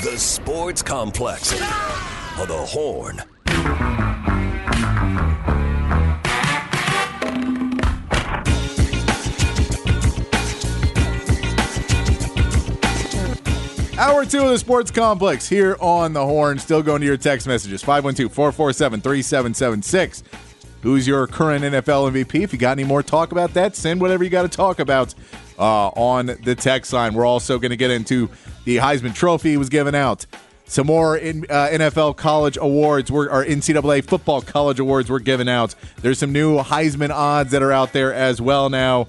The Sports Complex of the Horn. Hour two of the Sports Complex here on the Horn. Still going to your text messages 512 447 3776. Who's your current NFL MVP? If you got any more talk about that, send whatever you got to talk about uh, on the text line. We're also going to get into the Heisman Trophy was given out. Some more in, uh, NFL college awards were, or NCAA football college awards were given out. There's some new Heisman odds that are out there as well now.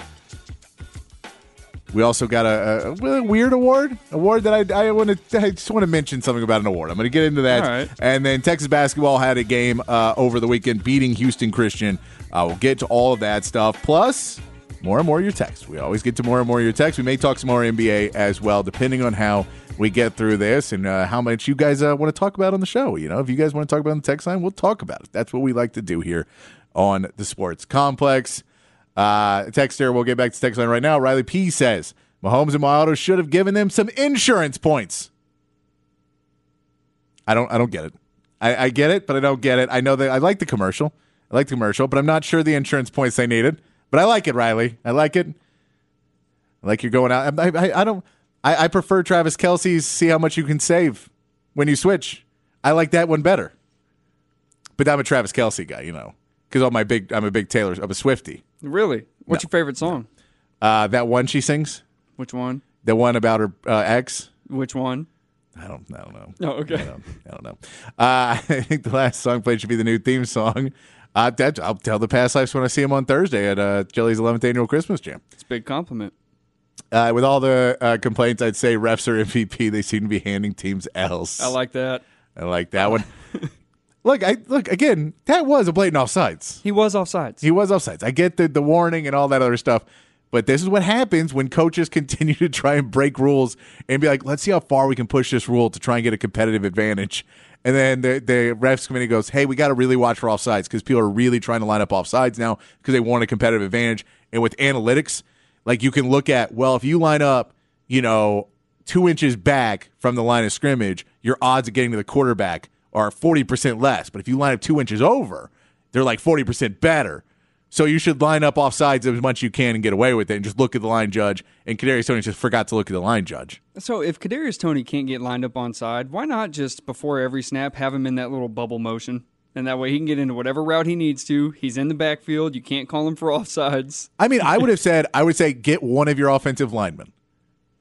We also got a, a, weird award, award that I, I want to. I just want to mention something about an award. I'm going to get into that, right. and then Texas basketball had a game uh, over the weekend, beating Houston Christian. Uh, we'll get to all of that stuff, plus more and more of your texts. We always get to more and more of your texts. We may talk some more NBA as well, depending on how we get through this and uh, how much you guys uh, want to talk about on the show. You know, if you guys want to talk about the text line, we'll talk about it. That's what we like to do here on the Sports Complex. Uh, text here, we'll get back to text line right now. Riley P says Mahomes and Milano should have given them some insurance points. I don't, I don't get it. I, I get it, but I don't get it. I know that I like the commercial. I like the commercial, but I'm not sure the insurance points they needed. But I like it, Riley. I like it. I like you're going out. I, I, I don't. I, I prefer Travis Kelce's. See how much you can save when you switch. I like that one better. But I'm a Travis Kelce guy, you know, because all my big. I'm a big Taylor. I'm a Swifty. Really? What's your favorite song? Uh, that one she sings, Which one? the one about her uh, ex. Which one? I don't. I don't know. Oh, okay. I don't, I don't know. Uh, I think the last song played should be the new theme song. Uh, that, I'll tell the past lives when I see him on Thursday at uh, Jelly's 11th annual Christmas jam. It's a big compliment. Uh, with all the uh, complaints, I'd say refs are MVP. They seem to be handing teams L's. I like that. I like that one. look, I look again. That was a blatant offsides. He was offsides. He was offsides. I get the the warning and all that other stuff, but this is what happens when coaches continue to try and break rules and be like, "Let's see how far we can push this rule to try and get a competitive advantage." And then the the refs committee goes, "Hey, we got to really watch for offsides because people are really trying to line up offsides now because they want a competitive advantage." And with analytics, like you can look at, well, if you line up, you know, two inches back from the line of scrimmage, your odds of getting to the quarterback are 40% less. But if you line up two inches over, they're like 40% better. So you should line up offsides as much as you can and get away with it and just look at the line judge. And Kadarius Toney just forgot to look at the line judge. So if Kadarius Toney can't get lined up on side, why not just before every snap have him in that little bubble motion? And that way he can get into whatever route he needs to. He's in the backfield. You can't call him for offsides. I mean, I would have said, I would say get one of your offensive linemen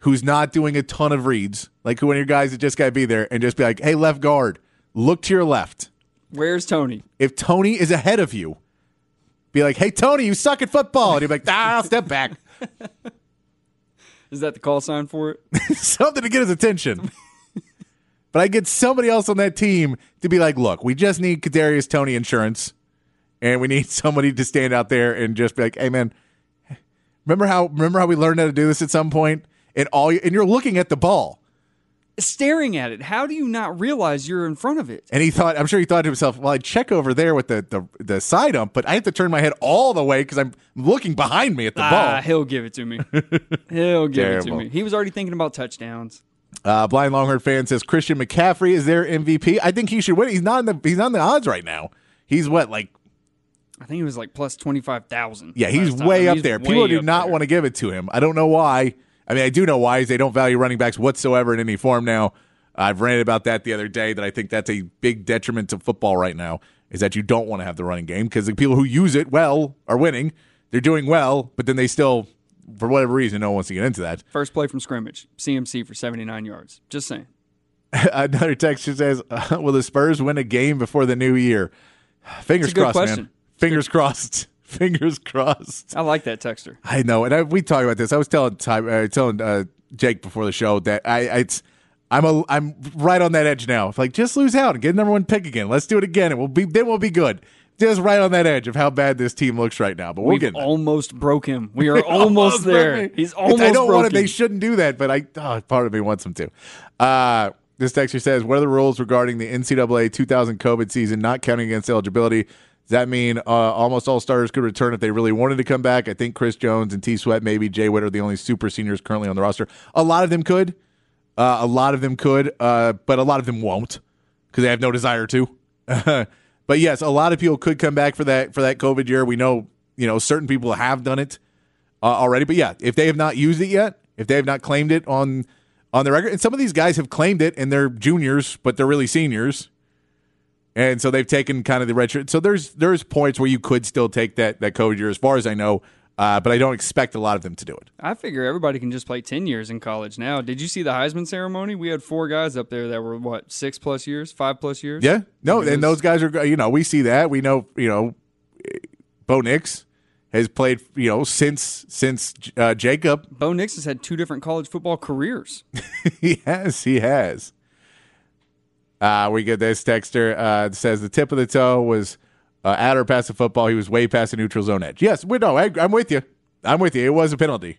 who's not doing a ton of reads, like one of your guys that just got to be there, and just be like, hey, left guard, look to your left. Where's Toney? If Toney is ahead of you, be like, hey, Toney, you suck at football. And he'd be like, ah, I'll step back. Is that the call sign for it? Something to get his attention. but I get somebody else on that team to be like, look, we just need Kadarius Toney insurance, and we need somebody to stand out there and just be like, hey, man, remember how remember how we learned how to do this at some point? And all you, and you're looking at the ball. Staring at it. How do you not realize you're in front of it? And he thought, I'm sure he thought to himself, well, I check over there with the, the, the side ump, but I have to turn my head all the way because I'm looking behind me at the Ah, ball. he'll give it to me. He'll give it to me. He was already thinking about touchdowns. Uh, Blind Longhorn fan says Christian McCaffrey is their MVP. I think he should win. He's not in the he's not in the odds right now. He's what like I think it was like plus twenty five thousand. yeah he's way up there. People do not want to give it to him. I don't know why. I mean I do know why is they don't value running backs whatsoever in any form now. I've ranted about that the other day that I think that's a big detriment to football right now is that you don't want to have the running game because the people who use it well are winning. They're doing well, but then they still for whatever reason no one wants to get into that. First play from scrimmage, CMC for seventy nine yards. Just saying. Another text just says, uh, "Will the Spurs win a game before the new year?" Fingers It's a good crossed, question. man. Fingers crossed. Fingers crossed. I like that texter. I know, and I, we talked about this. I was telling Ty, uh, telling uh, Jake before the show that I, I it's I'm a I'm right on that edge now. Like just lose out and get number one pick again. Let's do it again, and we'll be then we'll be good. Just right on that edge of how bad this team looks right now. But we'll We've get almost broke him. We are almost there. He's almost I don't want it. They shouldn't do that, but I oh, part of me wants them to. Uh, this texture says, "What are the rules regarding the NCAA 2000 COVID season not counting against eligibility? Does that mean uh, almost all starters could return if they really wanted to come back? I think Chris Jones and T. Sweat, maybe Jay Witt are the only super seniors currently on the roster. A lot of them could. Uh, a lot of them could, uh, but a lot of them won't because they have no desire to. but yes, a lot of people could come back for that for that COVID year. We know, you know, certain people have done it uh, already. But yeah, if they have not used it yet, if they have not claimed it on on the record, and some of these guys have claimed it and they're juniors, but they're really seniors, and so they've taken kind of the red shirt. So there's there's points where you could still take that that COVID year, as far as I know. Uh, but I don't expect a lot of them to do it. I figure everybody can just play 10 years in college now. Did you see the Heisman ceremony? We had four guys up there that were, what, six plus years, five plus years? Yeah. No, Because- and those guys are, you know, we see that. We know, you know, Bo Nix has played, you know, since since uh, Jacob. Bo Nix has had two different college football careers. he has. He has. Uh, we get this texter uh, says the tip of the toe was uh, at or past the football. He was way past the neutral zone edge. Yes, we know. I, I'm with you. I'm with you. It was a penalty.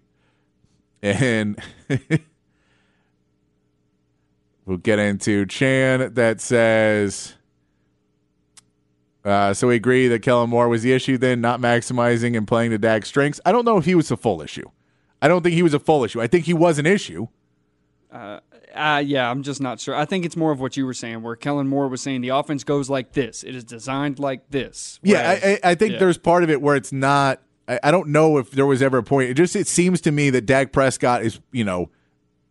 And we'll get into Chan that says. Uh, so we agree that Kellen Moore was the issue then, not maximizing and playing to Dak's strengths. I don't know if he was the full issue. I don't think he was a full issue. I think he was an issue. Uh, yeah, I'm just not sure. I think it's more of what you were saying, where Kellen Moore was saying the offense goes like this. It is designed like this. Yeah, Whereas- I, I I think yeah. there's part of it where it's not. I, I don't know if there was ever a point. It just it seems to me that Dak Prescott is you know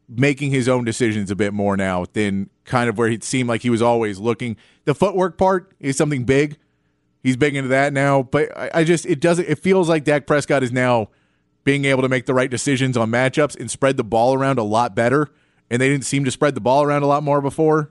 making his own decisions a bit more now than kind of where it seemed like he was always looking. The footwork part is something big. He's big into that now, but I, I just it doesn't. It feels like Dak Prescott is now being able to make the right decisions on matchups and spread the ball around a lot better. And they didn't seem to spread the ball around a lot more before.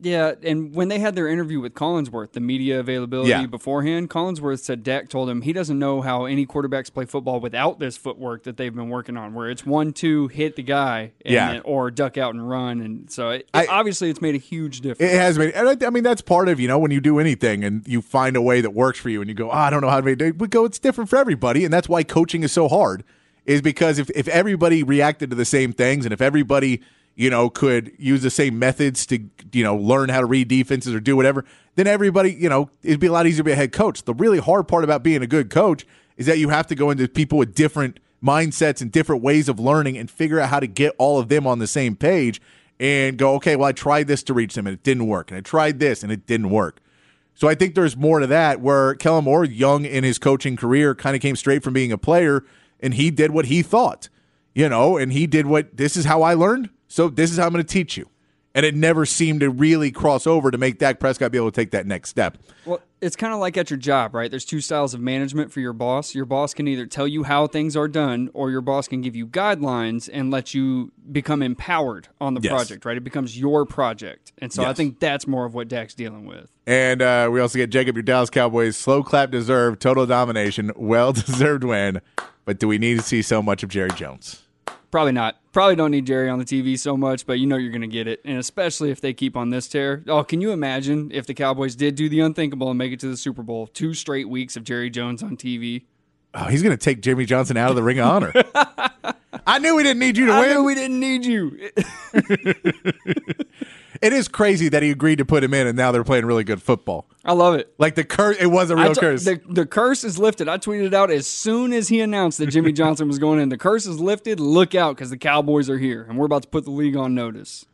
Yeah, and when they had their interview with Collinsworth, the media availability Yeah. beforehand, Collinsworth said Dak told him he doesn't know how any quarterbacks play football without this footwork that they've been working on, where it's one two hit the guy, and Yeah. then- or duck out and run, and so it, I- obviously it's made a huge difference. It has made, and I, I mean that's part of you know when you do anything and you find a way that works for you, and you go, oh, I don't know how to make it. We go, it's different for everybody, and that's why coaching is so hard. Is because if if everybody reacted to the same things, and if everybody you know could use the same methods to you know learn how to read defenses or do whatever, then everybody you know it'd be a lot easier to be a head coach. The really hard part about being a good coach is that you have to go into people with different mindsets and different ways of learning and figure out how to get all of them on the same page and go, okay, well, I tried this to reach them and it didn't work. And I tried this and it didn't work. So I think there's more to that where Kellen Moore, young in his coaching career, kind of came straight from being a player and he did what he thought, you know, and he did what this is how I learned. So this is how I'm going to teach you. And it never seemed to really cross over to make Dak Prescott be able to take that next step. Well, it's kind of like at your job, right? There's two styles of management for your boss. Your boss can either tell you how things are done, or your boss can give you guidelines and let you become empowered on the Yes. project, right? It becomes your project. And so I think that's more of what Dak's dealing with. And uh, we also get Jacob, your Dallas Cowboys, slow clap deserved, total domination, well deserved win. But do we need to see so much of Jerry Jones? Probably not. Probably don't need Jerry on the TV so much, but you know you're going to get it. And especially if they keep on this tear. Oh, can you imagine if the Cowboys did do the unthinkable and make it to the Super Bowl? Two straight weeks of Jerry Jones on TV. Oh, he's going to take Jimmy Johnson out of the Ring of Honor. I knew we didn't need you to I win. knew we didn't need you. It is crazy that he agreed to put him in, and now they're playing really good football. I love it. Like the curse, it was a real t- curse. The, the curse is lifted. I tweeted it out as soon as he announced that Jimmy Johnson was going in. The curse is lifted. Look out because the Cowboys are here, and we're about to put the league on notice.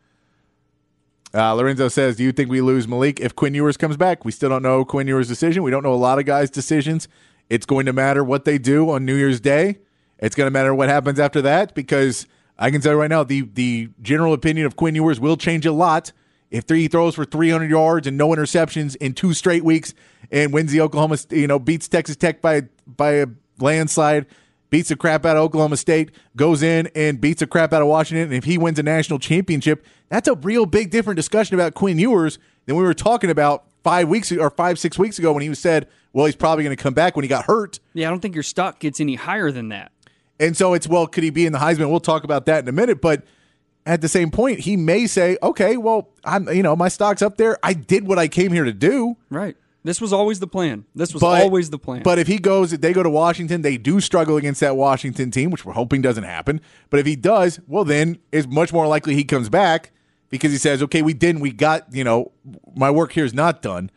Uh, Lorenzo says, "Do you think we lose Maalik if Quinn Ewers comes back? We still don't know Quinn Ewers' decision. We don't know a lot of guys' decisions. It's going to matter what they do on New Year's Day. It's going to matter what happens after that because I can tell you right now, the the general opinion of Quinn Ewers will change a lot if he throws for 300 yards and no interceptions in two straight weeks and wins the Oklahoma, you know, beats Texas Tech by by a landslide." beats the crap out of Oklahoma State, goes in and beats the crap out of Washington. And if he wins a national championship, that's a real big different discussion about Quinn Ewers than we were talking about five weeks or five, six weeks ago when he was said, well, he's probably going to come back when he got hurt. Yeah, I don't think your stock gets any higher than that. And so it's, well, could he be in the Heisman? We'll talk about that in a minute. But at the same point, he may say, okay, well, I'm, you know, my stock's up there. I did what I came here to do. Right. This was always the plan. This was But- always the plan. But if he goes, if they go to Washington, they do struggle against that Washington team, which we're hoping doesn't happen. But if he does, well, then it's much more likely he comes back because he says, okay, we didn't, we got, you know, my work here is not done.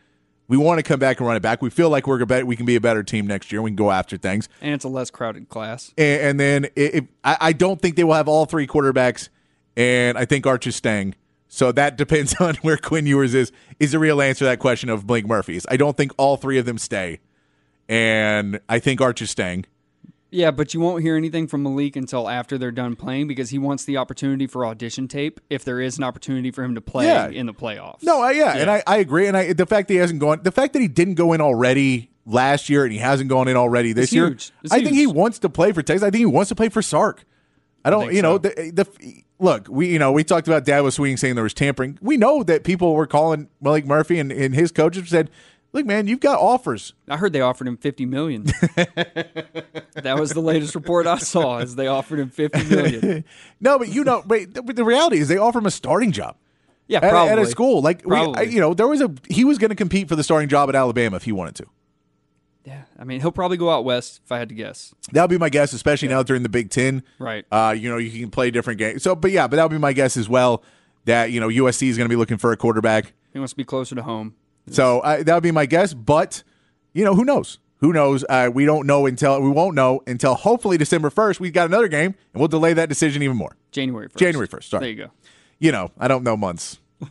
We want to come back and run it back. We feel like we're a bet, we can be a better team next year. We can go after things. and it's a less crowded class. And, and then if, I, I don't think they will have all three quarterbacks and I think Arch is staying. So that depends on where Quinn Ewers is. Is the real answer to that question of Blake Murphy's? I don't think all three of them stay, and I think Arch is staying. Yeah, but you won't hear anything from Maalik until after they're done playing because he wants the opportunity for audition tape if there is an opportunity for him to play Yeah. in the playoffs. No, I, yeah, and I, I agree. And I, the fact that he hasn't gone, the fact that he didn't go in already last year and he hasn't gone in already this It's year, huge. It's I think he wants to play for Texas. I think he wants to play for Sark. I don't, think you know, so. the, the look. We, you know, we talked about Dabo Swinney saying there was tampering. We know that people were calling Maalik Murphy and, and his coaches said, "Look, man, you've got offers." I heard they offered him fifty million. that was the latest report I saw. Is they offered him fifty million? No, but you know, but the, the reality is they offer him a starting job. Yeah, At, probably at a school like we, I, you know, there was a he was going to compete for the starting job at Alabama if he wanted to. Yeah, I mean he'll probably go out west if I had to guess. That would be my guess, especially now during the Big Ten. Right. Uh, you know, you can play different games. So, but yeah, but that would be my guess as well. That you know, USC is going to be looking for a quarterback. He wants to be closer to home. So uh, that would be my guess. But you know, who knows? Who knows? Uh, we don't know until we won't know until hopefully December first. We've got another game, and we'll delay that decision even more. January first. January 1st, sorry. There you go. You know, I don't know months.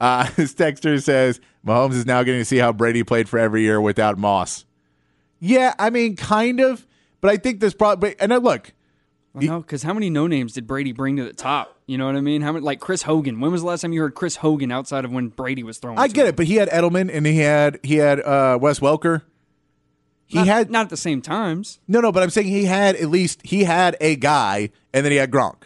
Uh, this texter says Mahomes is now getting to see how Brady played for every year without Moss. Yeah, I mean, kind of, but I think this probably. And I look, Well, no, because how many no names did Brady bring to the top? You know what I mean? How many like Chris Hogan? When was the last time you heard Chris Hogan outside of when Brady was throwing? I get him? it, but he had Edelman and he had he had uh, Wes Welker. He Not, had not at the same times. no, no, but I'm saying he had at least he had a guy, and then he had Gronk.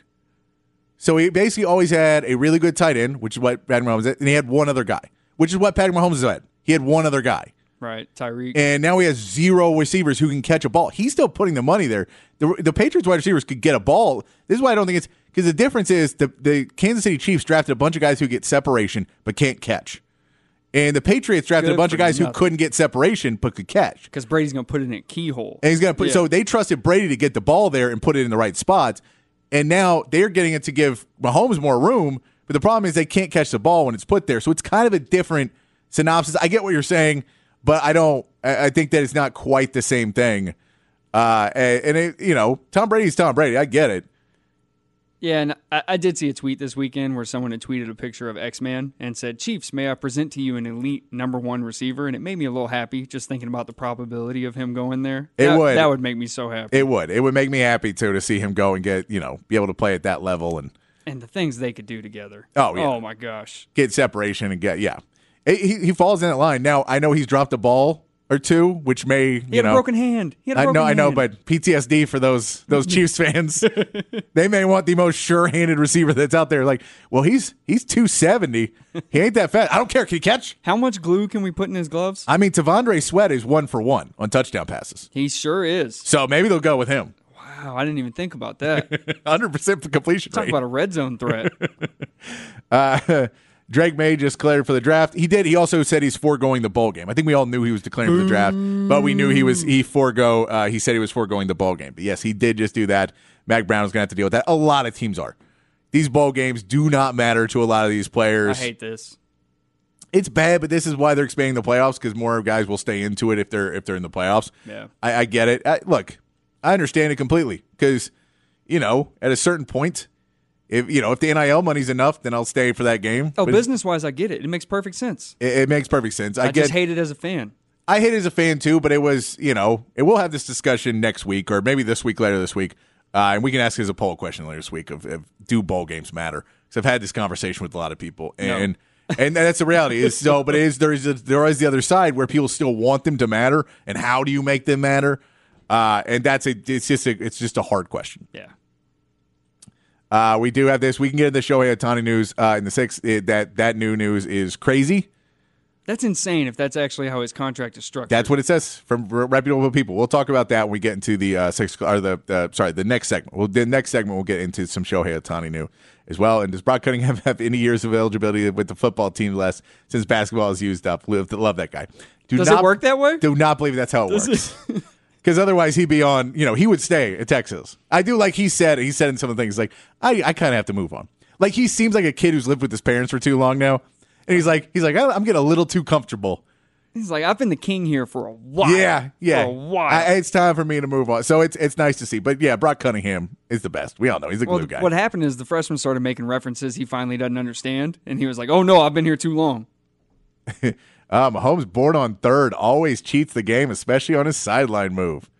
So he basically always had a really good tight end, which is what Patrick Mahomes had, and he had one other guy, which is what Patrick Mahomes had. He had one other guy, Right, Tyreek. and now he has zero receivers who can catch a ball. He's still putting the money there. The, the Patriots wide receivers could get a ball. This is why I don't think it's because the difference is the the Kansas City Chiefs drafted a bunch of guys who get separation but can't catch. And the Patriots drafted Good a bunch of guys who couldn't get separation but could catch. Because Brady's going to put it in a keyhole. And he's going to put, Yeah. so they trusted Brady to get the ball there and put it in the right spots. And now they're getting it to give Mahomes more room. But the problem is they can't catch the ball when it's put there. So it's kind of a different synopsis. I get what you're saying, but I don't, I think that it's not quite the same thing. Uh, and, and it, you know, Tom Brady's Tom Brady. I get it. Yeah, and I, I did see a tweet this weekend where someone had tweeted a picture of X Man and said, Chiefs, may I present to you an elite number one receiver? And it made me a little happy just thinking about the probability of him going there. It that, would. That would make me so happy. It would. It would make me happy too to see him go and get, you know, be able to play at that level and and the things they could do together. Oh, yeah. Oh, my gosh. get separation and get, yeah. He, he falls in that line. Now, I know he's dropped a ball or two, which may, you He had know. a broken hand. He had a I broken know, I know, but PTSD for those those Chiefs fans, they may want the most sure-handed receiver that's out there. Like, well, he's he's two seventy. He ain't that fast. I don't care. Can he catch? How much glue can we put in his gloves? I mean, T'Vondre Sweat is one for one on touchdown passes, He sure is. so maybe they'll go with him. Wow, I didn't even think about that. Hundred percent completion Talk rate. about a red zone threat. Uh, Drake Maye just declared for the draft. He did. He also said he's foregoing the bowl game. I think we all knew he was declaring for the draft, but we knew he was he forego. Uh, he said he was foregoing the bowl game. But yes, he did just do that. Mack Brown is going to have to deal with that. A lot of teams are. These bowl games do not matter to a lot of these players. I hate this. it's bad, but this is why they're expanding the playoffs because more guys will stay into it if they're if they're in the playoffs. Yeah. I, I get it. I, look, I understand it completely because you know at a certain point, if you know if the NIL money's enough, then I'll stay for that game. Oh, business wise, I get it. It makes perfect sense. it, it makes perfect sense. I, I, get. just hate it as a fan. I hate it as a fan too, but it was you know, and we'll have this discussion next week or maybe this week later this week, uh, and we can ask as a poll question later this week of, of do bowl games matter? Because I've had this conversation with a lot of people, and and that's the reality. Is so, but it is there is a, there is the other side where people still want them to matter, and how do you make them matter? Uh, and that's a it's just a it's just a hard question. Yeah. Uh, we do have this. We can get into the Shohei Ohtani news uh, in the sixth. It, that that new news is crazy. That's insane if that's actually how his contract is structured. That's what it says from reputable people. We'll talk about that when we get into the uh, six or the uh, sorry the next segment. Well, the next segment we'll get into some Shohei Ohtani new as well. And does Brock Cunningham have any years of eligibility with the football team less since basketball is used up? Love, love that guy. Do Does it work that way? Do not believe that's how it works. Because otherwise he'd be on. You know, he would stay at Texas. I do like he said. He said in some of the things like I I kind of have to move on. Like he seems like a kid who's lived with his parents for too long now, and he's like he's like I- I'm getting a little too comfortable He's like, I've been the king here for a while. Yeah, yeah. For a while. I- it's time for me to move on. So it's it's nice to see. But yeah, Brock Cunningham is the best. We all know he's a well, glue guy. what happened is the freshman started making references he finally doesn't understand, and he was like, "Oh no, I've been here too long." Uh, Mahomes born on third always cheats the game, especially on his sideline move.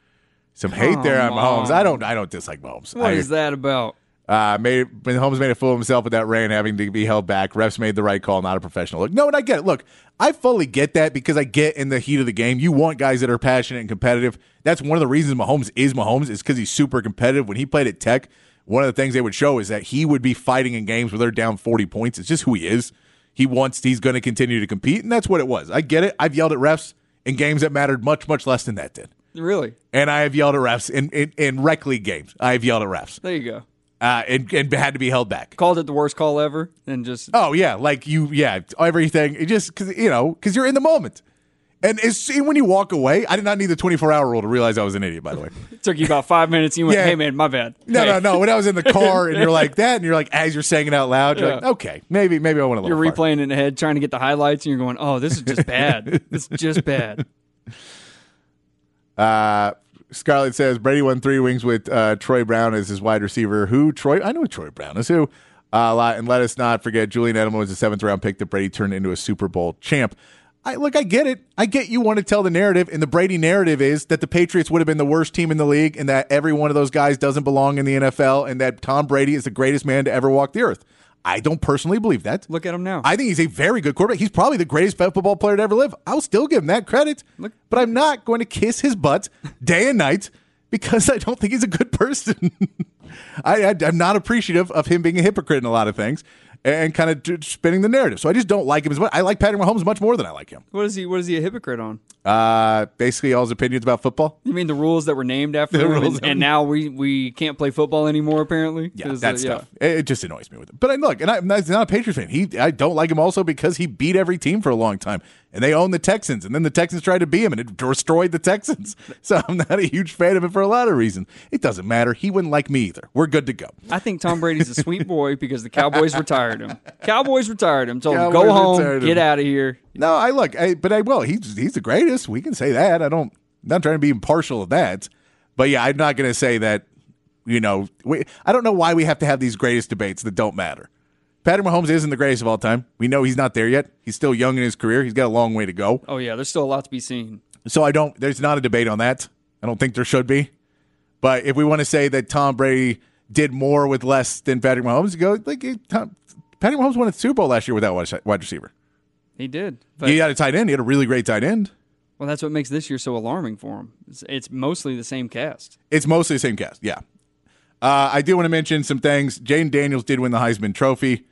Some hate there on Come Mahomes. I don't I don't dislike Mahomes. What I, is that about? Uh, made Mahomes made a fool of himself with that rain having to be held back. Refs made the right call, not a professional. Look, no, and I get it. Look, I fully get that because I get in the heat of the game. You want guys that are passionate and competitive. That's one of the reasons Mahomes is Mahomes is because he's super competitive. When he played at Tech, one of the things they would show is that he would be fighting in games where they're down forty points. It's just who he is. He wants. He's going to continue to compete, and that's what it was. I get it. I've yelled at refs in games that mattered much, much less than that did. Really? And I have yelled at refs in, in, in rec league games. I have yelled at refs There you go. uh, and, and had to be held back. Called it the worst call ever, and just Oh yeah, like you, yeah, everything. It just because you know because you're in the moment, and it's when you walk away. I did not need the 24 hour rule to realize I was an idiot. By the way, it took you about five minutes. You went, Yeah. "Hey man, my bad." no, Hey. no, no. When I was in the car and you're like that, and you're like as you're saying it out loud, you're like, okay, maybe, maybe I want to. Look. You're replaying it in the head, trying to get the highlights, and you're going, "Oh, this is just bad. this is just bad." Uh, Scarlett says Brady won three wings with uh, Troy Brown as his wide receiver. Who Troy? I know Troy Brown is. Who? Uh, a lot- and let us not forget Julian Edelman was a seventh round pick that Brady turned into a Super Bowl champ. I look, I get it. I get you want to tell the narrative, and the Brady narrative is that the Patriots would have been the worst team in the league, and that every one of those guys doesn't belong in the NFL, and that Tom Brady is the greatest man to ever walk the earth. I don't personally believe that. Look at him now. I think he's a very good quarterback. He's probably the greatest football player to ever live. I'll still give him that credit. Look- but I'm not going to kiss his butt day and night because I don't think he's a good person. I, I, I'm not appreciative of him being a hypocrite in a lot of things and kind of spinning the narrative. So I just don't like him as much. I like Patrick Mahomes much more than I like him. what is he? What is he a hypocrite on? Uh, basically, all his opinions about football. You mean the rules that were named after The him, rules and, and now we we can't play football anymore? Apparently, Yeah, that uh, stuff. It, it just annoys me with it. But I look, and I'm not, a Patriots fan. He, I don't like him also because he beat every team for a long time, and they own the Texans, and then the Texans tried to beat him, and it destroyed the Texans. So I'm not a huge fan of him for a lot of reasons. It doesn't matter. He wouldn't like me either. We're good to go. I think Tom Brady's a sweet boy because the Cowboys retired him. Cowboys retired him. Told him go home, him. get out of here. No, I look, I, but I will. He's he's the greatest. We can say that. I don't. Not trying to be impartial of that, but yeah, I'm not going to say that. You know, we, I don't know why we have to have these greatest debates that don't matter. Patrick Mahomes isn't the greatest of all time. We know he's not there yet. He's still young in his career. He's got a long way to go. Oh yeah, there's still a lot to be seen. So I don't. There's not a debate on that. I don't think there should be. But if we want to say that Tom Brady did more with less than Patrick Mahomes, go like Tom, Patrick Mahomes won a Super Bowl last year without wide receiver. He did, but He had a tight end. He had a really great tight end. well, that's what makes this year so alarming for him. It's, it's mostly the same cast. It's mostly the same cast. Yeah. Uh, I do want to mention some things. Jayden Daniels did win the Heisman Trophy.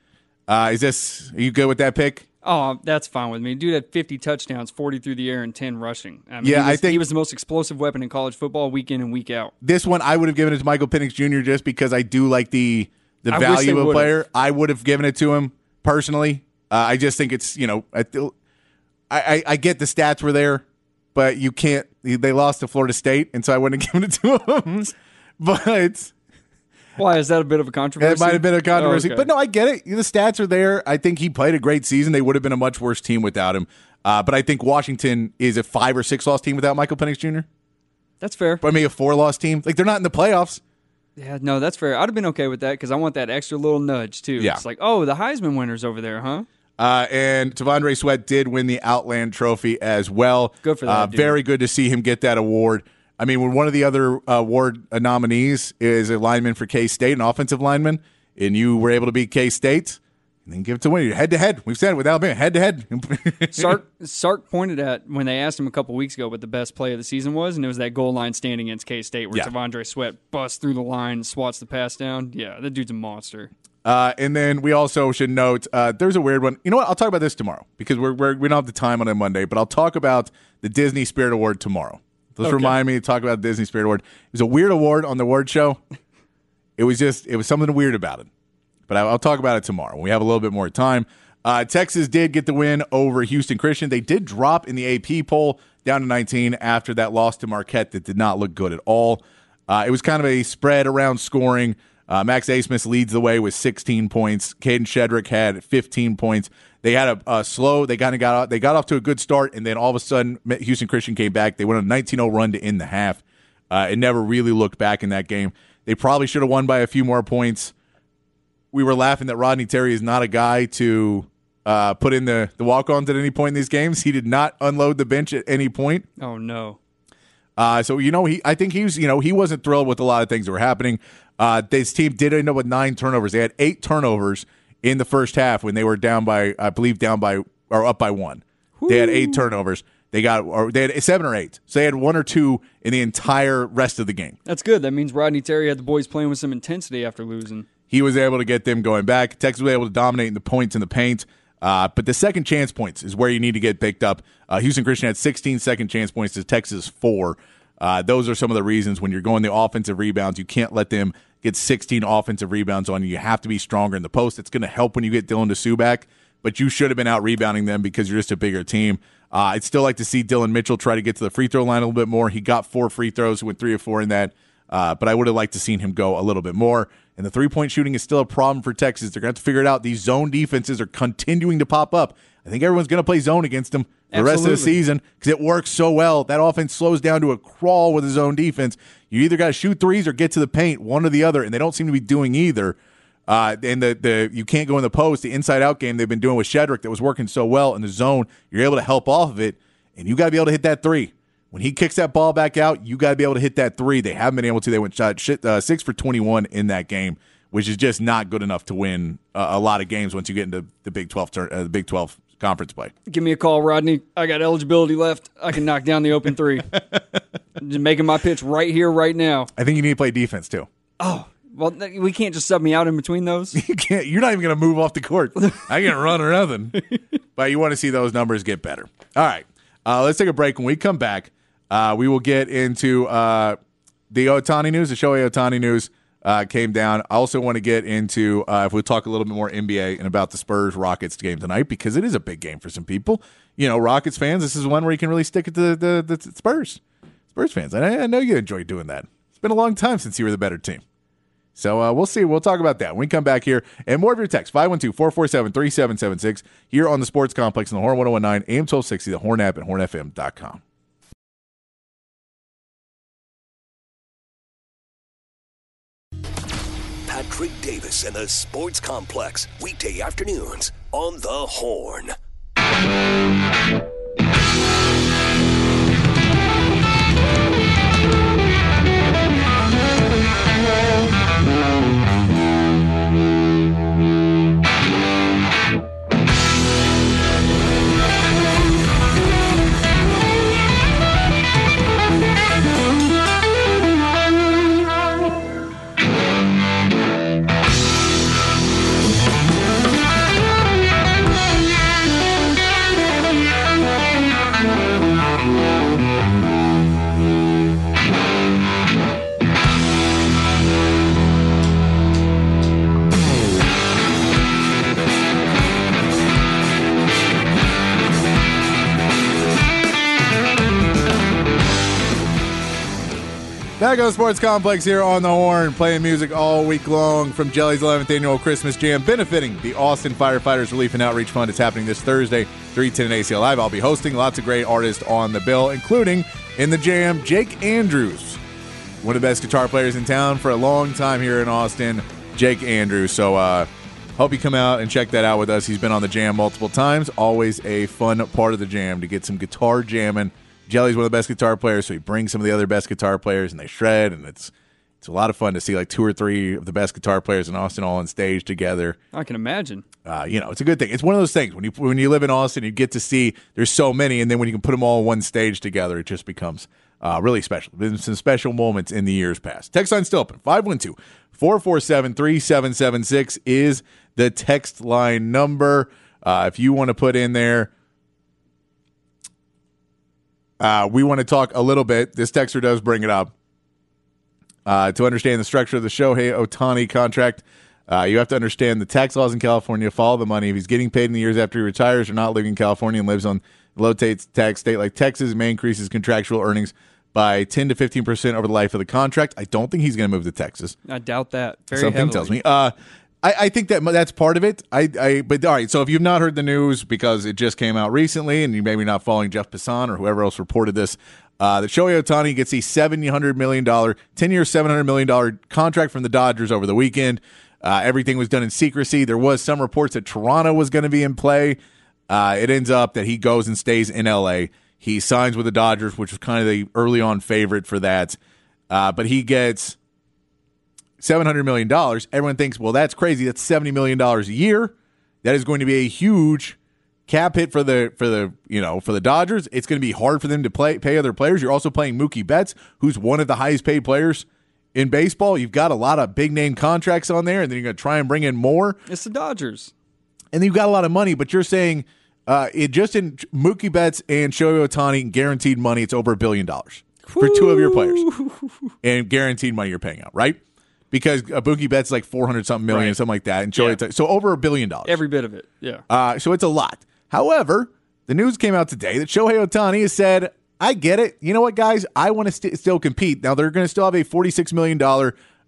Uh, is this? Are you good with that pick? Oh, that's fine with me. Dude had 50 touchdowns, 40 through the air, and 10 rushing. I mean, Yeah, he I think- he was the most explosive weapon in college football, week in and week out. This one I would have given it to Michael Penix Jr. just because I do like the the I value of a player. I would have given it to him personally. Uh, I just think it's you know I, I I get the stats were there, but you can't. They lost to Florida State, and so I wouldn't have given it to him. but Why is that a bit of a controversy? it might have been a controversy. Oh, okay. But no, I get it. The stats are there. I think he played a great season. They would have been a much worse team without him. Uh, but I think Washington is a five or six loss team without Michael Penix Jr. that's fair. But maybe a four loss team. Like they're not in the playoffs. Yeah, no, that's fair. I'd have been okay with that because I want that extra little nudge too. Yeah. It's like, oh, the Heisman winners over there, huh? Uh, and T'Vondre Sweat did win the Outland Trophy as well. Good for that Uh, very good to see him get that award. I mean, when one of the other uh, award uh, nominees is a lineman for K State, an offensive lineman, and you were able to beat K State, and then give it to winner head to head. We've said it with Alabama, head to head. Sark Sark pointed at when they asked him a couple weeks ago what the best play of the season was, and it was that goal line stand against K State where Yeah. T'Vondre Sweat busts through the line, swats the pass down. Yeah, that dude's a monster. Uh, and then we also should note uh, there's a weird one. You know what? I'll talk about this tomorrow because we're, we're we don't have the time on a Monday, but I'll talk about the Disney Spirit Award tomorrow. Let's Okay. remind me to talk about the Disney Spirit Award. It was a weird award on the award show. It was just it was something weird about it, but I, I'll talk about it tomorrow when we have a little bit more time. Uh, Texas did get the win over Houston Christian. They did drop in the AP poll down to 19 after that loss to Marquette that did not look good at all. Uh, it was kind of a spread around scoring. Uh, Max Abmas leads the way with 16 points. Kadin Shedrick had 15 points. They had a, a slow. They kind of got they got off to a good start, and then all of a sudden, Houston Christian came back. They went on a 19-0 run to end the half. Uh, it never really looked back in that game. They probably should have won by a few more points. We were laughing that Rodney Terry is not a guy to uh, put in the, the walk ons at any point in these games. He did not unload the bench at any point. Oh no. Uh, so you know he, I think he was, you know, he wasn't thrilled with a lot of things that were happening. Uh, this team did end up with nine turnovers. They had eight turnovers in the first half when they were down by, I believe, down by or up by one. Ooh. They had eight turnovers. They got or they had seven or eight. So they had one or two in the entire rest of the game. That's good. That means Rodney Terry had the boys playing with some intensity after losing. He was able to get them going back. Texas was able to dominate in the points in the paint. Uh, but the second chance points is where you need to get picked up. Uh, Houston Christian had 16 second chance points to Texas four. Uh, those are some of the reasons when you're going the offensive rebounds, you can't let them get 16 offensive rebounds on you. You have to be stronger in the post. It's going to help when you get Dylan Disu back, but you should have been out rebounding them because you're just a bigger team. Uh, I'd still like to see Dillon Mitchell try to get to the free throw line a little bit more. He got four free throws, went three or four in that, uh, but I would have liked to seen him go a little bit more. And the three point shooting is still a problem for Texas. They're going to have to figure it out. These zone defenses are continuing to pop up. I think everyone's going to play zone against them the Absolutely. rest of the season because it works so well. That offense slows down to a crawl with his zone defense. You either got to shoot threes or get to the paint, one or the other, and they don't seem to be doing either. Uh, and the the you can't go in the post. The inside out game they've been doing with Shedrick that was working so well in the zone. You're able to help off of it, and you got to be able to hit that three. When he kicks that ball back out, you got to be able to hit that three. They haven't been able to. They went shot uh, six for 21 in that game, which is just not good enough to win uh, a lot of games once you get into the Big 12 turn, uh, the Big 12 conference play. Give me a call, Rodney. I got eligibility left. I can knock down the open three. just making my pitch right here, right now. I think you need to play defense too. Oh, well, we can't just sub me out in between those. you can't. You're not even going to move off the court. I can't run or nothing. but you want to see those numbers get better. All right, uh, let's take a break. When we come back, uh, we will get into uh, the Ohtani news, the Shohei Ohtani news uh, came down. I also want to get into uh, if we talk a little bit more NBA and about the Spurs Rockets game tonight because it is a big game for some people. You know, Rockets fans, this is one where you can really stick it to the, the, the Spurs. Spurs fans, I, I know you enjoy doing that. It's been a long time since you were the better team. So uh, we'll see. We'll talk about that when we come back here. And more of your text, 512 447 3776, here on the Sports Complex in the Horn 1019, AM 1260, the Horn app, and hornfm.com. Patrick Davis and the Sports Complex, weekday afternoons on The Horn. On Sports Complex here on the Horn, playing music all week long from Jelly's 11th annual Christmas Jam, benefiting the Austin Firefighters Relief and Outreach Fund. It's happening this Thursday, 310 and ACL Live. I'll be hosting lots of great artists on the bill, including in the jam, Jake Andrews, one of the best guitar players in town for a long time here in Austin, Jake Andrews. So, uh, hope you come out and check that out with us. He's been on the jam multiple times. Always a fun part of the jam to get some guitar jamming Jelly's one of the best guitar players, so he brings some of the other best guitar players and they shred, and it's it's a lot of fun to see like two or three of the best guitar players in Austin all on stage together. I can imagine. Uh, you know, it's a good thing. It's one of those things when you when you live in Austin, you get to see there's so many, and then when you can put them all on one stage together, it just becomes uh, really special. Been some special moments in the years past. Text line still open 512 447 3776 is the text line number. Uh, if you want to put in there uh, we want to talk a little bit. This texter does bring it up. Uh, to understand the structure of the Shohei Ohtani contract, uh, you have to understand the tax laws in California follow the money. If he's getting paid in the years after he retires or not living in California and lives on low tax state like Texas, may increase his contractual earnings by 10 to 15 percent over the life of the contract. I don't think he's going to move to Texas. I doubt that. Very Something heavily. tells me. Uh, I, I think that that's part of it. I, I, but all right. So if you've not heard the news because it just came out recently, and you maybe not following Jeff Passan or whoever else reported this, uh, that Shohei Ohtani gets a seven hundred million dollar, ten year, seven hundred million dollar contract from the Dodgers over the weekend. Uh, everything was done in secrecy. There was some reports that Toronto was going to be in play. Uh, it ends up that he goes and stays in L.A. He signs with the Dodgers, which was kind of the early on favorite for that. Uh, but he gets seven hundred million dollars. Everyone thinks, well, that's crazy. That's seventy million dollars a year. That is going to be a huge cap hit for the for the you know for the Dodgers. It's going to be hard for them to play pay other players. You're also playing Mookie Betts, who's one of the highest paid players in baseball. You've got a lot of big name contracts on there, and then you're going to try and bring in more, It's the Dodgers. and then you've got a lot of money. But you're saying uh, it just in Mookie Betts and Shohei Ohtani guaranteed money. It's over a billion dollars for two of your players, and guaranteed money you're paying out, right? Because Mookie Betts is like four hundred something million, Right. something like that, and Shohei Yeah. So over a billion dollars. Every bit of it. Yeah. Uh, so it's a lot. However, the news came out today that Shohei Ohtani has said, I get it. You know what, guys? I want to st- still compete. Now, they're going to still have a $46 million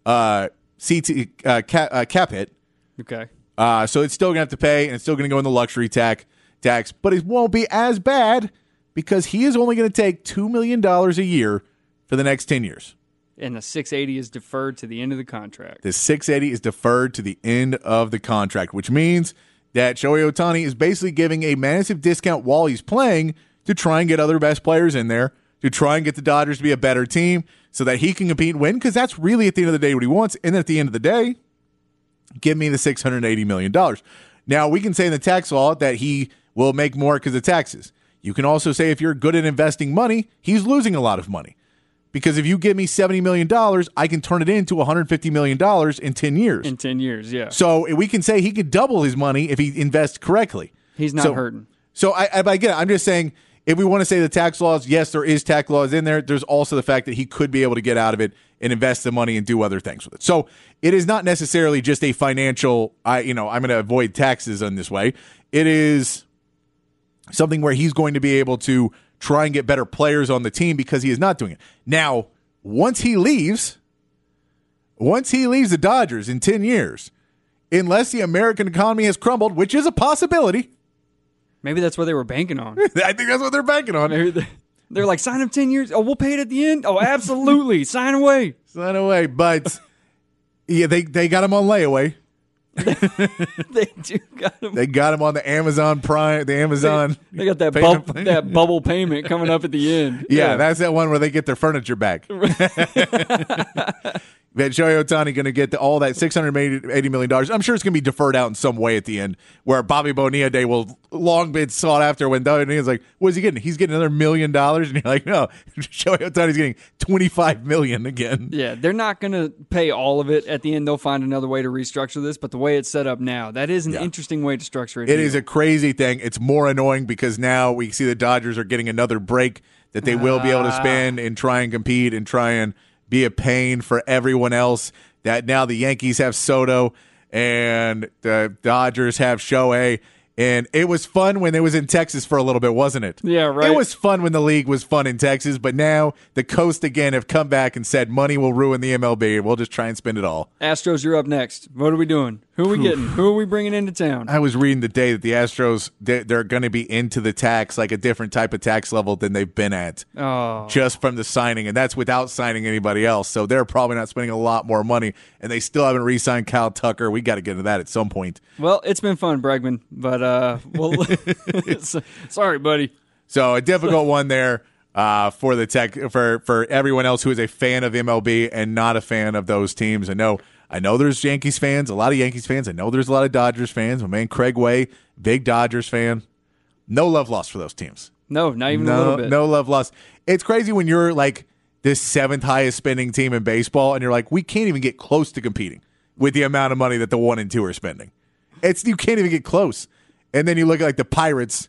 uh, CT, uh, cap, uh, cap hit. Okay. Uh, so it's still going to have to pay, and it's still going to go in the luxury tax, tax, but it won't be as bad because he is only going to take $2 million a year for the next 10 years. And the 680 is deferred to the end of the contract. The 680 is deferred to the end of the contract, which means that Shohei Ohtani is basically giving a massive discount while he's playing to try and get other best players in there, to try and get the Dodgers to be a better team so that he can compete and win, because that's really at the end of the day what he wants. And at the end of the day, give me the $680 million. Now, we can say in the tax law that he will make more because of taxes. You can also say if you're good at investing money, he's losing a lot of money. Because if you give me $70 million, I can turn it into $150 million in 10 years. In 10 years, yeah. so we can say he could double his money if he invests correctly. He's not So- hurting. So I, I again, I'm just saying, if we want to say the tax laws, yes, there is tax laws in there. There's also the fact that he could be able to get out of it and invest the money and do other things with it. So it is not necessarily just a financial. I, you know, I'm going to avoid taxes in this way. It is something where he's going to be able to try and get better players on the team because he is not doing it now. Once he leaves, once he leaves the Dodgers in ten years, unless the American economy has crumbled, which is a possibility. Maybe that's what they were banking on. I think that's what they're banking on. Maybe they- they're like, sign him 10 years. Oh, we'll pay it at the end. Oh, absolutely. sign away. Sign away, but yeah, they they got him on layaway. They do got him. They got him on the Amazon Prime, the Amazon. They got that, payment bub- plan. that bubble payment coming up at the end. Yeah, that's that one where they get their furniture back. That Shohei Ohtani going to get the, all that six hundred eighty million dollars. I'm sure it's going to be deferred out in some way at the end, where Bobby Bonilla Day will long been sought after. When Bonilla like, "What's he getting? He's getting another million dollars," and you're like, "No, Shohei Ohtani's getting twenty five million again." Yeah, they're not going to pay all of it. At the end, they'll find another way to restructure this. But the way it's set up now, that is an Yeah. interesting way to structure it. It is a crazy thing. It's more annoying because now we see the Dodgers are getting another break that they will be able to Ah. spend and try and compete and try and be a pain for everyone else. That now the Yankees have Soto and the Dodgers have Shohei. And it was fun when it was in Texas for a little bit, wasn't it? Yeah, right. It was fun when the league was fun in Texas, but now the coast again have come back and said money will ruin the MLB. We'll just try and spend it all. Astros, you're up next. What are we doing? Who are we getting? Who are we bringing into town? I was reading the day that the Astros they- they're going to be into the tax like a different type of tax level than they've been at Oh, just from the signing, and that's without signing anybody else. So they're probably not spending a lot more money, and they still haven't re-signed Kyle Tucker. We got to get into that at some point. well, it's been fun, Bregman. But uh, well, sorry, buddy. So a difficult one there uh, for the tech for for everyone else who is a fan of MLB and not a fan of those teams. I know I know there's Yankees fans, a lot of Yankees fans. I know there's a lot of Dodgers fans. My man Craig Way, big Dodgers fan. No love lost for those teams. No, not even a little bit. no love lost. It's crazy when you're like this seventh highest spending team in baseball, and you're like, we can't even get close to competing with the amount of money that the one and two are spending. It's you can't even get close. And then you look at like the Pirates,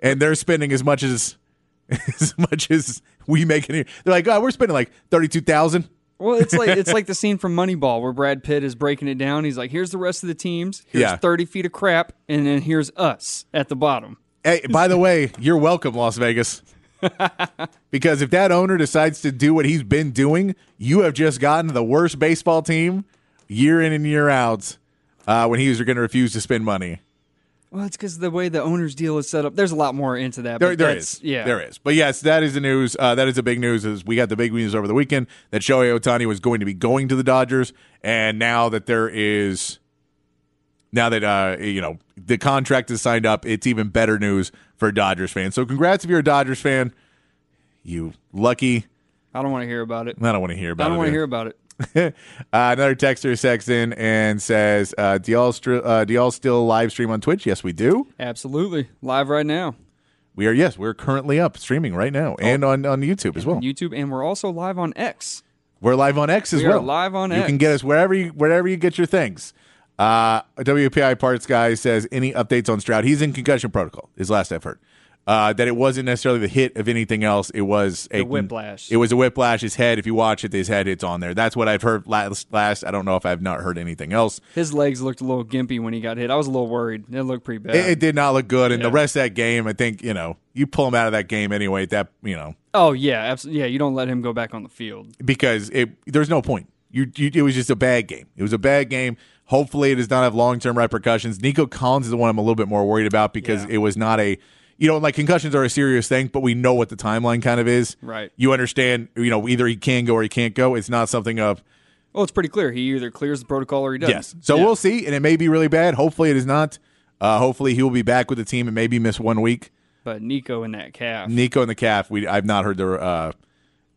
and they're spending as much as as much as we make in here. They're like, oh, we're spending like thirty two thousand. Well, it's like it's like the scene from Moneyball where Brad Pitt is breaking it down. He's like, "Here's the rest of the teams. Here's Yeah. 30 feet of crap, and then here's us at the bottom." Hey, by the way, you're welcome, Las Vegas. because if that owner decides to do what he's been doing, you have just gotten the worst baseball team year in and year out uh, when he was going to refuse to spend money. Well, it's because the way the owner's deal is set up. There's a lot more into that. There, but there. Yeah. There is. But yes, that is the news. Uh, that is the big news. Is we got the big news over the weekend that Shohei Ohtani was going to be going to the Dodgers, and now that there is, now that uh, you know the contract is signed up, it's even better news for Dodgers fans. So congrats if you're a Dodgers fan. You lucky. I don't want to hear about it. I don't want to hear about it. I don't want to hear about it. uh, another texter texts in and says, uh, do, y'all uh, "Do y'all still live stream on Twitch?" Yes, we do. Absolutely. Live right now. We are. Yes, we're currently up streaming right now, and on on YouTube as well. YouTube, and we're also live on X. We're live on X as We well. live on you X. can get us wherever you wherever you get your things. Uh, WPI parts guy says any updates on Stroud? He's in concussion protocol. Is last I've heard. Uh, that it wasn't necessarily the hit of anything else. It was a The whiplash. It was a whiplash. His head. If you watch it, his head hits on there. That's what I've heard last. Last, I don't know if I've not heard anything else. His legs looked a little gimpy when he got hit. I was a little worried. It looked pretty bad. It, it did not look good. And the rest of that game, I think you know, you pull him out of that game anyway. That you know, oh yeah, absolutely. Yeah, you don't let him go back on the field. because it there's no point. You, you it was just a bad game. It was a bad game. Hopefully, it does not have long term repercussions. Nico Collins is the one I'm a little bit more worried about because Yeah. it was not a you know like concussions are a serious thing, but we know what the timeline kind of is. Right. You understand? You know either he can go or he can't go. It's not something of Well, it's pretty clear. He either clears the protocol or he doesn't. yes. So Yeah. we'll see, and it may be really bad. Hopefully, it is not. Uh, hopefully, he will be back with the team and maybe miss one week. But Nico and that calf. Nico and the calf. We I've not heard the uh,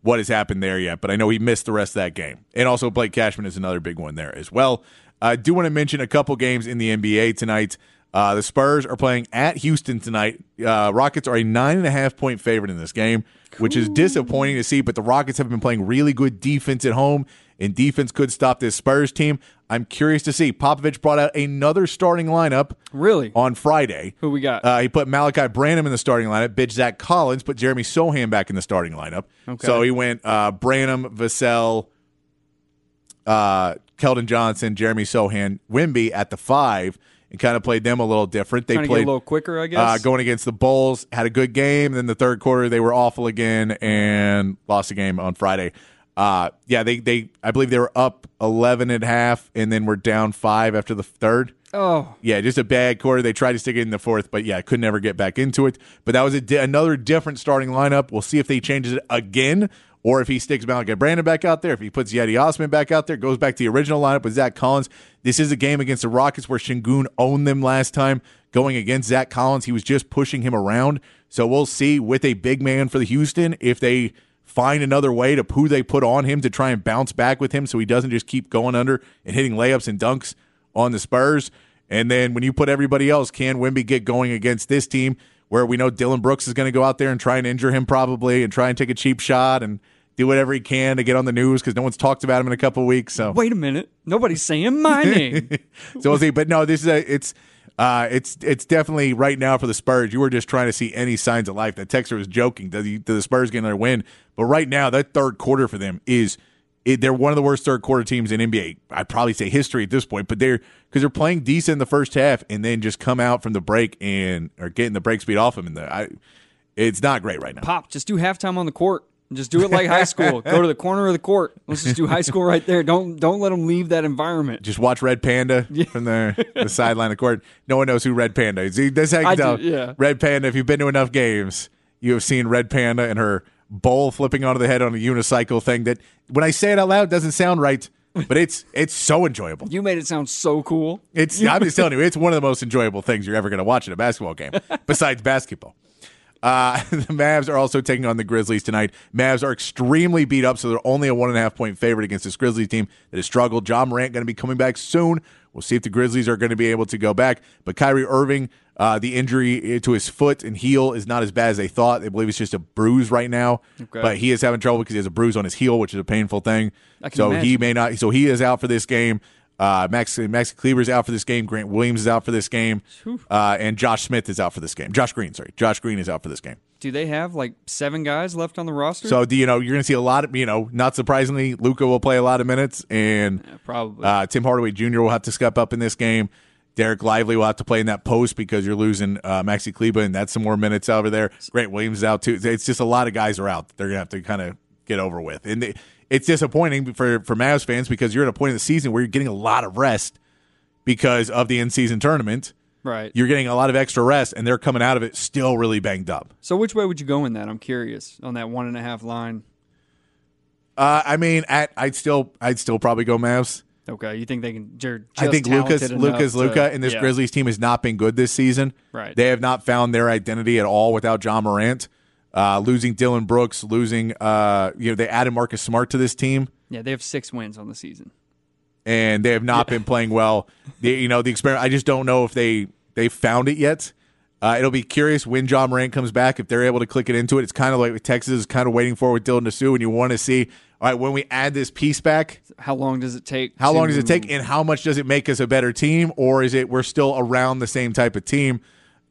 what has happened there yet, but I know he missed the rest of that game. And also Blake Cashman is another big one there as well. I do want to mention a couple games in the NBA tonight. Uh, the Spurs are playing at Houston tonight. Uh, Rockets are a nine and a half point favorite in this game, which is disappointing to see. But the Rockets have been playing really good defense at home, and defense could stop this Spurs team. I'm curious to see. Popovich brought out another starting lineup Really? on Friday. Who we got? Uh, he put Malachi Branham in the starting lineup. Bitch Zach Collins put Jeremy Sochan back in the starting lineup. Okay. So he went uh, Branham, Vassell, uh, Keldon Johnson, Jeremy Sochan, Wemby at the five, and kind of played them a little different. They played a little quicker, I guess. uh, going against the Bulls, had a good game. Then the third quarter, they were awful again and lost the game on Friday. Uh, yeah, they, they I believe they were up 11 at half and then were down five after the third. oh, Yeah, just a bad quarter. They tried to stick it in the fourth, but yeah, could never get back into it. But that was a di- another different starting lineup. We'll see if they changes it again, or if he sticks Malachi Branham back out there, if he puts Cedi Osman back out there, goes back to the original lineup with Zach Collins. This is a game against the Rockets where Sengun owned them last time. Going against Zach Collins, he was just pushing him around. So we'll see with a big man for the Houston if they find another way to who they put on him to try and bounce back with him so he doesn't just keep going under and hitting layups and dunks on the Spurs. And then when you put everybody else, can Wemby get going against this team where we know Dillon Brooks is going to go out there and try and injure him probably and try and take a cheap shot and do whatever he can to get on the news because no one's talked about him in a couple of weeks. So wait a minute. Nobody's saying my name. so we'll see. But no, this is a it's uh it's it's definitely right now for the Spurs. You were just trying to see any signs of life. That Texter was joking. Did the Spurs get another win? But right now, that third quarter for them is it, they're one of the worst third quarter teams in NBA. I'd probably say history at this point. But they're because they're playing decent in the first half and then just come out from the break and are getting the break speed off them. And the I, it's not great right now. Pop, just do halftime on the court. Just do it like high school. Go to the corner of the court. Let's just do high school right there. Don't don't let them leave that environment. Just watch Red Panda from the, the sideline of court. No one knows who Red Panda is. That's how you do, yeah. Red Panda, if you've been to enough games, you have seen Red Panda and her bowl flipping onto the head on a unicycle thing that when I say it out loud doesn't sound right, but it's it's so enjoyable. You made it sound so cool. It's I'm just telling you, it's one of the most enjoyable things you're ever going to watch in a basketball game, besides basketball. Uh, the Mavs are also taking on the Grizzlies tonight. Mavs are extremely beat up, so they're only a one and a half point favorite against this Grizzlies team that has struggled. Ja Morant going to be coming back soon. We'll see if the Grizzlies are going to be able to go back. But Kyrie Irving, uh, the injury to his foot and heel is not as bad as they thought. They believe it's just a bruise right now, Okay. but he is having trouble because he has a bruise on his heel, which is a painful thing. So he may not. So he is out for this game. Uh, Max Max Kleber is out for this game. Grant Williams is out for this game, uh, and Josh Smith is out for this game. Josh Green, sorry, Josh Green is out for this game. Do they have like seven guys left on the roster? So do you know you're going to see a lot of you know not surprisingly Luka will play a lot of minutes and Yeah, probably. uh, Tim Hardaway Jr. will have to step up in this game. Dereck Lively will have to play in that post because you're losing uh, Maxi Kleber, and that's some more minutes over there. Grant Williams is out too. It's just a lot of guys are out. They're gonna have to kind of get over with, and they, it's disappointing for for Mavs fans because you're at a point in the season where you're getting a lot of rest because of the in season tournament. Right. You're getting a lot of extra rest, and they're coming out of it still really banged up. So which way would you go in that? I'm curious on that one and a half line. Uh, I mean, at I'd still I'd still probably go Mavs. Okay, you think they can? I think Lucas Lucas to- Luka and this yeah. Grizzlies team has not been good this season. Right. They have not found their identity at all without Ja Morant. Uh, losing Dillon Brooks, losing uh, you know they added Marcus Smart to this team, Yeah, they have six wins on the season. and they have not been playing well. You know the experiment. I just don't know if they they found it yet. Uh, it'll be curious when Ja Morant comes back if they're able to click it into it. It's kind of like Texas is kind of waiting for with Dylan Disu, and you want to see all right when we add this piece back. How long does it take? How long does it take, and how much does it make us a better team, or is it we're still around the same type of team?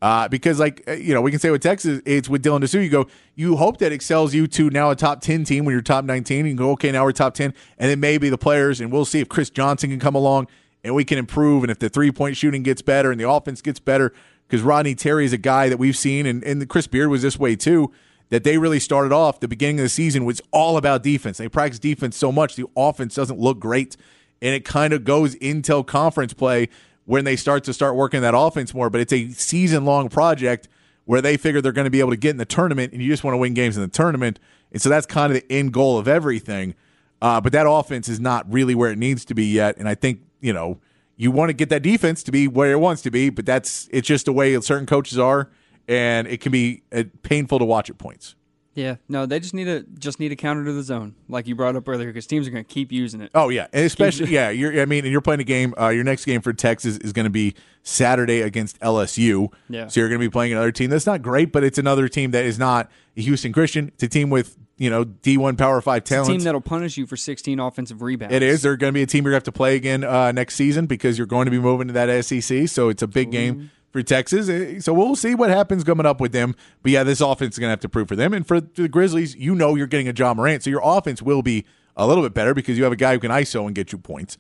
Uh, because, like uh, you know, we can say with Texas, it's with Dylan Disu. You go, you hope that excels you to now a top ten team when you're top nineteen. You go, okay, now we're top ten, and then maybe the players, and we'll see if Chris Johnson can come along and we can improve, and if the three point shooting gets better and the offense gets better. Because Rodney Terry is a guy that we've seen, and, and Chris Beard was this way too. That they really started off the beginning of the season was all about defense. They practice defense so much, the offense doesn't look great and it kind of goes until conference play when they start to start working that offense more. But it's a season long project where they figure they're going to be able to get in the tournament, and you just want to win games in the tournament. And so that's kind of the end goal of everything. Uh, but that offense is not really where it needs to be yet. And I think you know you want to get that defense to be where it wants to be, but that's it's just the way certain coaches are, and it can be uh, painful to watch at points. Yeah, no, they just need a just need a counter to the zone, like you brought up earlier, because teams are going to keep using it. Oh yeah, and especially yeah. You're I mean, and you're playing a game. Uh, your next game for Texas is going to be Saturday against LSU. Yeah. So you're going to be playing another team that's not great, but it's another team that is not a Houston Christian. It's a team with you know D1 Power Five talent. Team that'll punish you for 16 offensive rebounds. It is. They're going to be a team you're going to have to play again uh, next season because you're going to be moving to that SEC. So it's a big game for Texas. Eh, So we'll see what happens coming up with them. But yeah, this offense is going to have to prove for them. And for the Grizzlies, you know you're getting a Ja Morant, so your offense will be a little bit better because you have a guy who can ISO and get you points.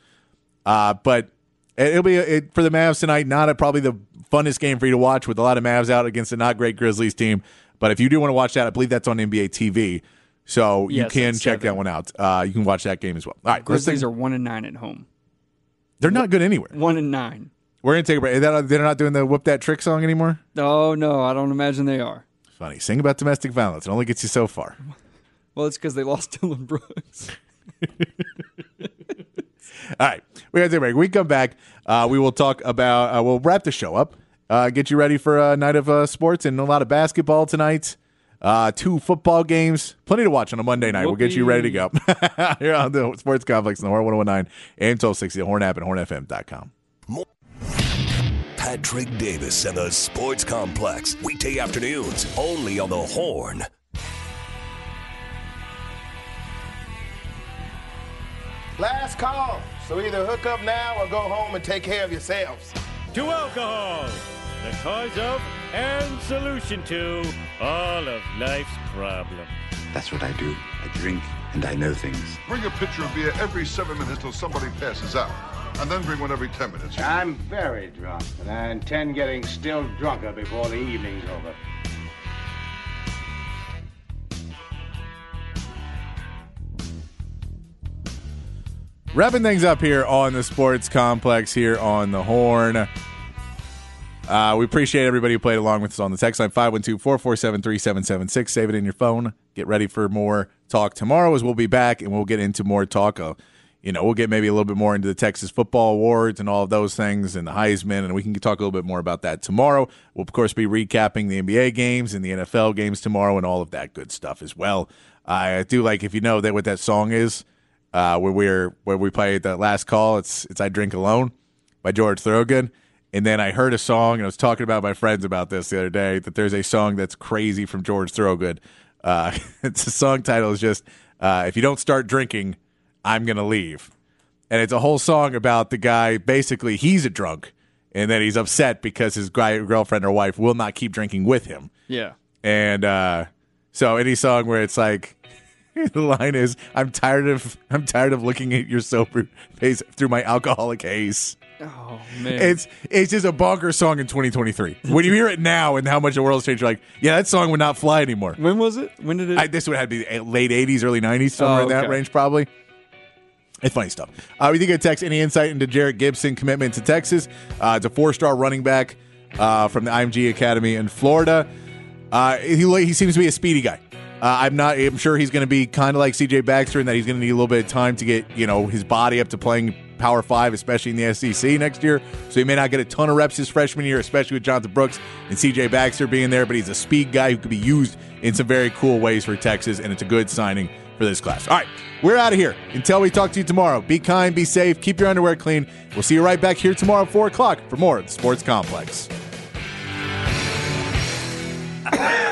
Uh, but it'll be it, for the Mavs tonight. Not a, probably the funnest game for you to watch with a lot of Mavs out against a not great Grizzlies team. But if you do want to watch that, I believe that's on NBA TV. So you Yes, can check that one out. Uh, you can watch that game as well. All right, Grizzlies are one and nine at home. they're not good anywhere. One and nine. We're gonna take a break. That- They're not doing the whoop that trick song anymore. Oh no, I don't imagine they are. Funny. Sing about domestic violence. It only gets you so far. Well, it's because they lost Dillon Brooks. All right, we got to take a break. When we come back. Uh, we will talk about. Uh, we'll wrap the show up. Uh, get you ready for a night of uh, sports and a lot of basketball tonight. Uh, two football games, plenty to watch on a Monday night. We'll get you ready to go here on the Sports Complex in the Horn 1019 AM 1260, the Horn app, and hornfm.com. Patrick Davis and the Sports Complex. Weekday afternoons, only on the Horn. Last call. So either hook up now or go home and take care of yourselves. to alcohol, the cause of and solution to all of life's problems. That's what I do. I drink and I know things. Bring a pitcher of beer every seven minutes till somebody passes out. And then bring one every ten minutes. I'm very drunk, and I intend getting still drunker before the evening's over. Wrapping things up here on the Sports Complex here on the Horn. Uh, we appreciate everybody who played along with us on the text line 512 447 3776. Save it in your phone. Get ready for more talk tomorrow as we'll be back and we'll get into more talk. Uh, you know, we'll get maybe a little bit more into the Texas football awards and all of those things and the Heisman, and we can talk a little bit more about that tomorrow. We'll, of course, be recapping the NBA games and the NFL games tomorrow and all of that good stuff as well. I do like, if you know that what that song is, uh, where we're where we played the last call. It's it's I Drink Alone by George Thorogood. And then I heard a song, and I was talking about my friends about this the other day. That there's a song that's crazy from George Thorogood. Uh, it's a song title is just uh, "If you don't start drinking, I'm gonna leave," and it's a whole song about the guy. Basically, he's a drunk, and then he's upset because his guy, girlfriend or wife will not keep drinking with him. Yeah. And uh, so any song where it's like the line is I'm tired of I'm tired of looking at your sober face through my alcoholic haze. Oh man, It's it's just a bonkers song in 2023. When you hear it now and how much the world's changed, you're like, yeah, that song would not fly anymore. when was it? When did it? I, this would have to be late 80s, early 90s, somewhere Oh, in that range, probably. It's funny stuff. Uh, we think it text any insight into Jerrick Gibson commitment to Texas. Uh, it's a four star running back uh, from the IMG Academy in Florida. Uh, he, he seems to be a speedy guy. Uh, I'm not. I'm sure he's going to be kind of like CJ Baxter in that he's going to need a little bit of time to get you know his body up to playing Power Five, especially in the SEC next year. So he may not get a ton of reps his freshman year, especially with Jonathan Brooks and CJ Baxter being there. But he's a speed guy who could be used in some very cool ways for Texas, and it's a good signing for this class. All right, we're out of here. Until we talk to you tomorrow, be kind, be safe, keep your underwear clean. We'll see you right back here tomorrow at 4 o'clock for more of the Sports Complex.